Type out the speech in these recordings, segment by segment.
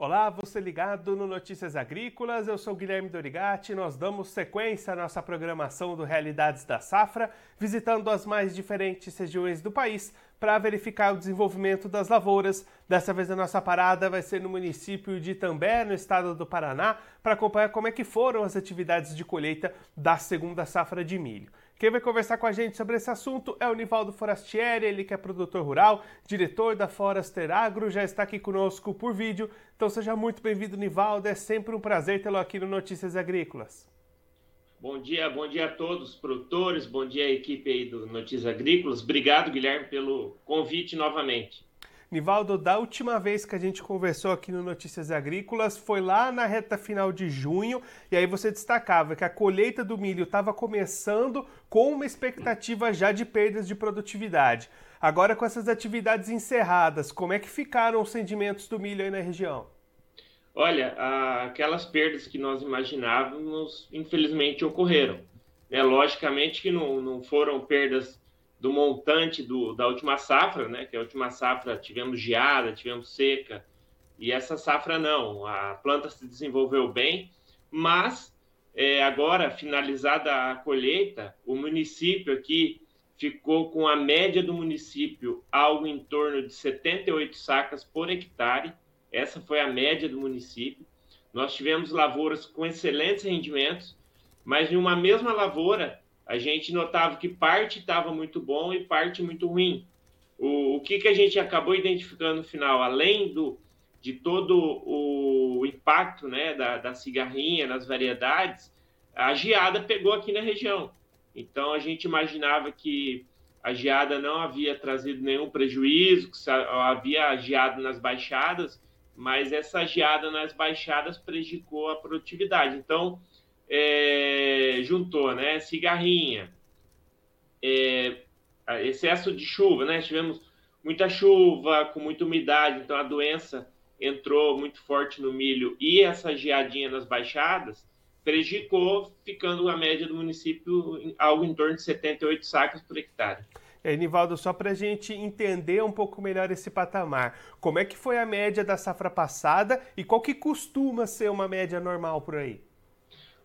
Olá, você ligado no Notícias Agrícolas, eu sou Guilherme Dorigati. Nós damos sequência à nossa programação do Realidades da Safra, visitando as mais diferentes regiões do país para verificar o desenvolvimento das lavouras. Dessa vez a nossa parada vai ser no município de Itambé, no estado do Paraná, para acompanhar como é que foram as atividades de colheita da segunda safra de milho. Quem vai conversar com a gente sobre esse assunto é o Nivaldo Forastieri, ele que é produtor rural, diretor da Forester Agro, já está aqui conosco por vídeo. Então seja muito bem-vindo, Nivaldo. É sempre um prazer tê-lo aqui no Notícias Agrícolas. Bom dia, bom dia a todos os produtores, bom dia à equipe aí do Notícias Agrícolas. Obrigado, Guilherme, pelo convite novamente. Nivaldo, da última vez que a gente conversou aqui no Notícias Agrícolas foi lá na reta final de junho, e aí você destacava que a colheita do milho estava começando com uma expectativa já de perdas de produtividade. Agora, com essas atividades encerradas, como é que ficaram os rendimentos do milho aí na região? Olha, aquelas perdas que nós imaginávamos, infelizmente, ocorreram. É, logicamente que não, não foram perdas do montante do, da última safra, né? Que a última safra tivemos geada, tivemos seca, e essa safra não. A planta se desenvolveu bem, mas é, agora, finalizada a colheita, o município aqui ficou com a média do município algo em torno de 78 sacas por hectare. Essa foi a média do município. Nós tivemos lavouras com excelentes rendimentos, mas em uma mesma lavoura a gente notava que parte estava muito bom e parte muito ruim. O, o que, que a gente acabou identificando no final, além do, de todo o impacto né, da, da cigarrinha nas variedades, a geada pegou aqui na região. Então a gente imaginava que a geada não havia trazido nenhum prejuízo, que havia geada nas baixadas, mas essa geada nas baixadas prejudicou a produtividade. Então, é, juntou, né? Cigarrinha, é, excesso de chuva, né? Tivemos muita chuva, com muita umidade, então a doença entrou muito forte no milho e essa geadinha nas baixadas prejudicou, ficando a média do município em algo em torno de 78 sacas por hectare. É, Nivaldo, só para a gente entender um pouco melhor esse patamar, como é que foi a média da safra passada e qual que costuma ser uma média normal por aí?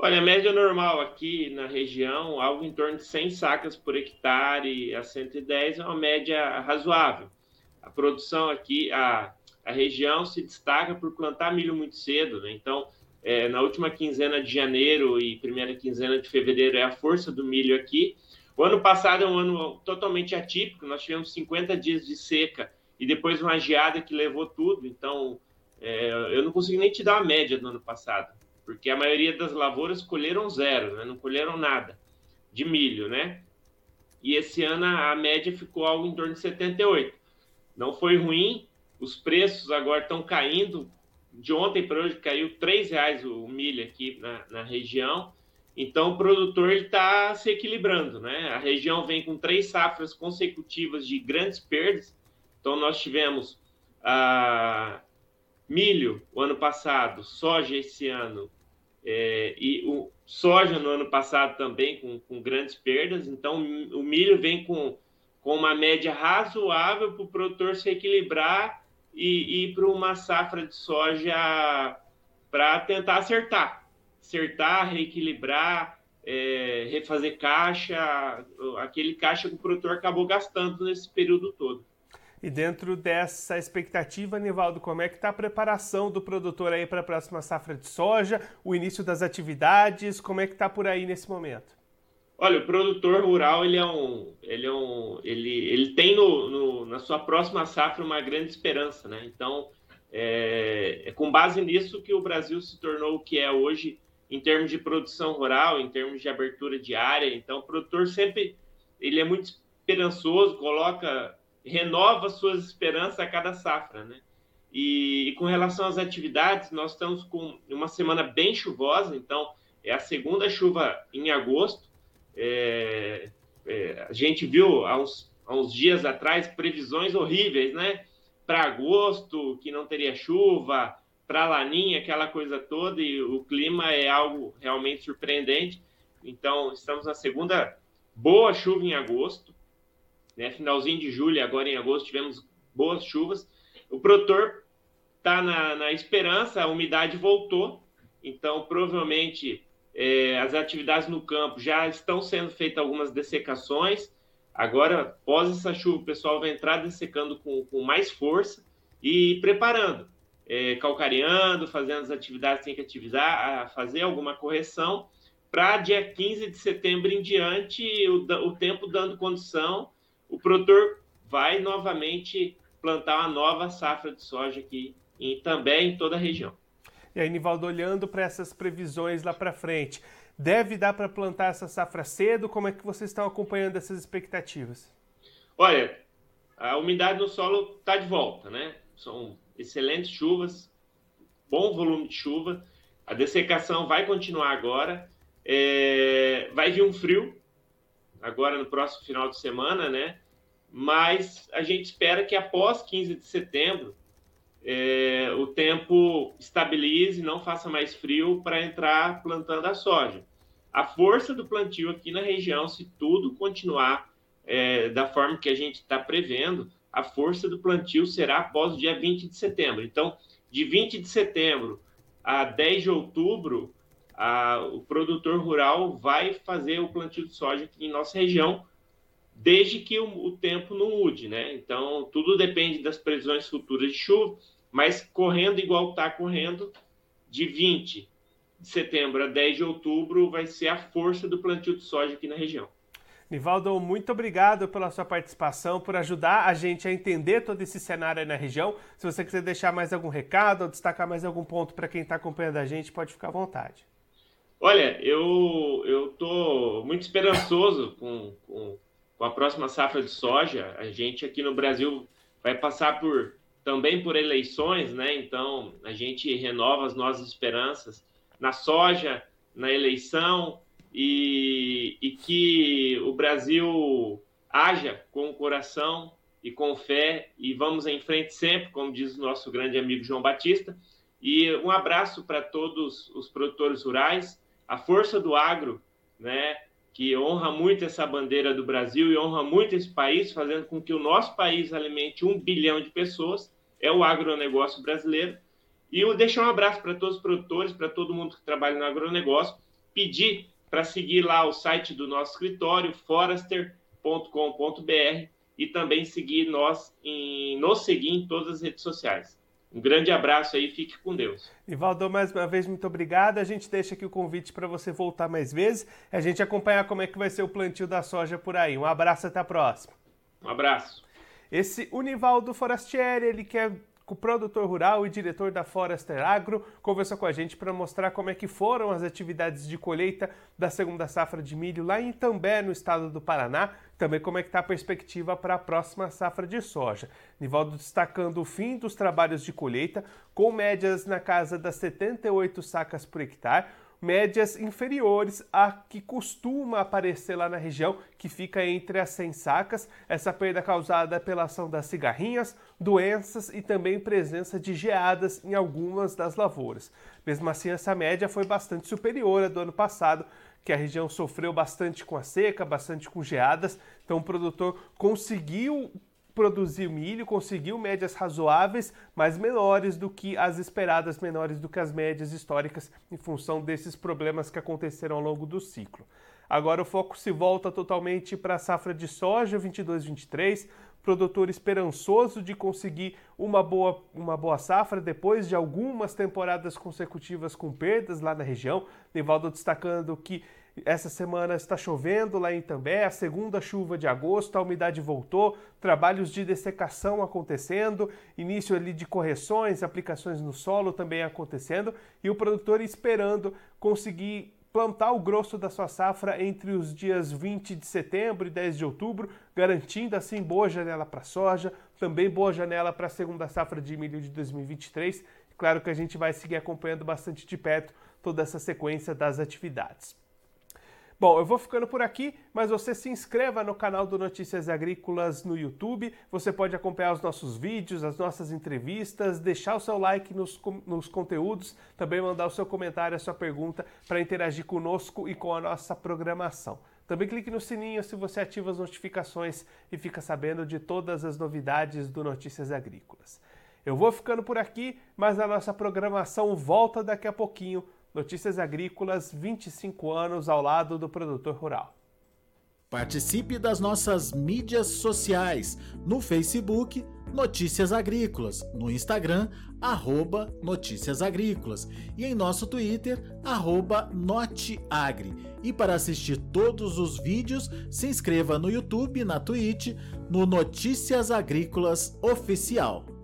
Olha, a média normal aqui na região, algo em torno de 100 sacas por hectare a 110 é uma média razoável. A produção aqui, a, a região se destaca por plantar milho muito cedo, né? Então, é, na última quinzena de janeiro e primeira quinzena de fevereiro é a força do milho aqui. O ano passado é um ano totalmente atípico, nós tivemos 50 dias de seca e depois uma geada que levou tudo, então é, eu não consigo nem te dar a média do ano passado porque a maioria das lavouras colheram zero, né? não colheram nada de milho, né? E esse ano a média ficou algo em torno de 78. Não foi ruim, os preços agora estão caindo. De ontem para hoje caiu R$ reais o milho aqui na, na região. Então o produtor está se equilibrando, né? A região vem com três safras consecutivas de grandes perdas. Então nós tivemos ah, milho o ano passado, soja esse ano é, e o soja no ano passado também com, com grandes perdas, então o milho vem com, com uma média razoável para o produtor se equilibrar e ir para uma safra de soja para tentar acertar, acertar, reequilibrar, é, refazer caixa, aquele caixa que o produtor acabou gastando nesse período todo. E dentro dessa expectativa, Nivaldo, como é que está a preparação do produtor aí para a próxima safra de soja, o início das atividades, como é que está por aí nesse momento? Olha, o produtor rural ele é um, ele é um, ele, ele tem no, no na sua próxima safra uma grande esperança, né? Então é, é com base nisso que o Brasil se tornou o que é hoje em termos de produção rural, em termos de abertura de área. Então o produtor sempre ele é muito esperançoso, coloca renova suas esperanças a cada safra, né? E, e, com relação às atividades, nós estamos com uma semana bem chuvosa, então é a segunda chuva em agosto. É, é, a gente viu há uns, há uns dias atrás previsões horríveis, né? Para agosto, que não teria chuva, para Laninha, aquela coisa toda, e o clima é algo realmente surpreendente. Então, estamos na segunda boa chuva em agosto né? Finalzinho de julho, agora em agosto, tivemos boas chuvas. O produtor está na, na, esperança, a umidade voltou, então provavelmente é, as atividades no campo já estão sendo feitas algumas dessecações. Agora, após essa chuva, o pessoal vai entrar dessecando com, com mais força e preparando, é, calcareando, fazendo as atividades que tem que atividar, a fazer alguma correção para dia 15 de setembro em diante, o, o tempo dando condição, o produtor vai novamente plantar uma nova safra de soja aqui e também em toda a região. E aí, Nivaldo, olhando para essas previsões lá para frente, deve dar para plantar essa safra cedo? Como é que vocês estão acompanhando essas expectativas? Olha, a umidade no solo está de volta, né? São excelentes chuvas, bom volume de chuva. A dessecação vai continuar agora. É, vai vir um frio agora no próximo final de semana, né? Mas a gente espera que após 15 de setembro é, o tempo estabilize, não faça mais frio para entrar plantando a soja. A força do plantio aqui na região, se tudo continuar é, da forma que a gente está prevendo, a força do plantio será após o dia 20 de setembro. Então, de 20 de setembro a 10 de outubro, a, o produtor rural vai fazer o plantio de soja aqui em nossa região, desde que o, o tempo não mude, né? Então, tudo depende das previsões futuras de chuva, mas correndo igual está correndo, de 20 de setembro a 10 de outubro vai ser a força do plantio de soja aqui na região. Nivaldo, muito obrigado pela sua participação, por ajudar a gente a entender todo esse cenário aí na região. Se você quiser deixar mais algum recado ou destacar mais algum ponto para quem está acompanhando a gente, pode ficar à vontade. Olha, eu estou muito esperançoso com, com, com, a próxima safra de soja. A gente aqui no Brasil vai passar por também por eleições, né? Então a gente renova as nossas esperanças na soja, na eleição e, e que o Brasil haja com o coração e com fé e vamos em frente sempre, como diz o nosso grande amigo João Batista. E um abraço para todos os produtores rurais a força do agro, né, que honra muito essa bandeira do Brasil e honra muito esse país, fazendo com que o nosso país alimente um bilhão de pessoas, é o agronegócio brasileiro. E eu deixo um abraço para todos os produtores, para todo mundo que trabalha no agronegócio, pedir para seguir lá o site do nosso escritório, forester.com.br, e também seguir nós em, nos seguir em todas as redes sociais. Um grande abraço aí, fique com Deus. Ivaldo, mais uma vez, muito obrigado. A gente deixa aqui o convite para você voltar mais vezes, a gente acompanhar como é que vai ser o plantio da soja por aí. Um abraço, até a próxima. Um abraço. Esse Univaldo Forastieri, ele que é o produtor rural e diretor da Forester Agro, conversou com a gente para mostrar como é que foram as atividades de colheita da segunda safra de milho lá em També, no estado do Paraná, também como é que está a perspectiva para a próxima safra de soja. Nivaldo destacando o fim dos trabalhos de colheita, com médias na casa das 78 sacas por hectare, médias inferiores a que costuma aparecer lá na região, que fica entre as 100 sacas. Essa perda causada pela ação das cigarrinhas, doenças e também presença de geadas em algumas das lavouras. Mesmo assim, essa média foi bastante superior à do ano passado, que a região sofreu bastante com a seca, bastante com geadas, então o produtor conseguiu produzir milho, conseguiu médias razoáveis, mas menores do que as esperadas, menores do que as médias históricas, em função desses problemas que aconteceram ao longo do ciclo. Agora o foco se volta totalmente para a safra de soja 22-23, produtor esperançoso de conseguir uma boa, uma boa safra depois de algumas temporadas consecutivas com perdas lá na região. Nivaldo destacando que essa semana está chovendo lá em També, a segunda chuva de agosto, a umidade voltou, trabalhos de dessecação acontecendo, início ali de correções, aplicações no solo também acontecendo e o produtor esperando conseguir plantar o grosso da sua safra entre os dias 20 de setembro e 10 de outubro, garantindo assim boa janela para soja, também boa janela para a segunda safra de milho de 2023. Claro que a gente vai seguir acompanhando bastante de perto toda essa sequência das atividades. Bom, eu vou ficando por aqui, mas você se inscreva no canal do Notícias Agrícolas no YouTube. Você pode acompanhar os nossos vídeos, as nossas entrevistas, deixar o seu like nos, nos conteúdos, também mandar o seu comentário, a sua pergunta para interagir conosco e com a nossa programação. Também clique no sininho se você ativa as notificações e fica sabendo de todas as novidades do Notícias Agrícolas. Eu vou ficando por aqui, mas a nossa programação volta daqui a pouquinho. Notícias Agrícolas, 25 anos ao lado do produtor rural. Participe das nossas mídias sociais no Facebook Notícias Agrícolas, no Instagram arroba Notícias Agrícolas e em nosso Twitter arroba Noteagri. E para assistir todos os vídeos, se inscreva no YouTube, na Twitch, no Notícias Agrícolas Oficial.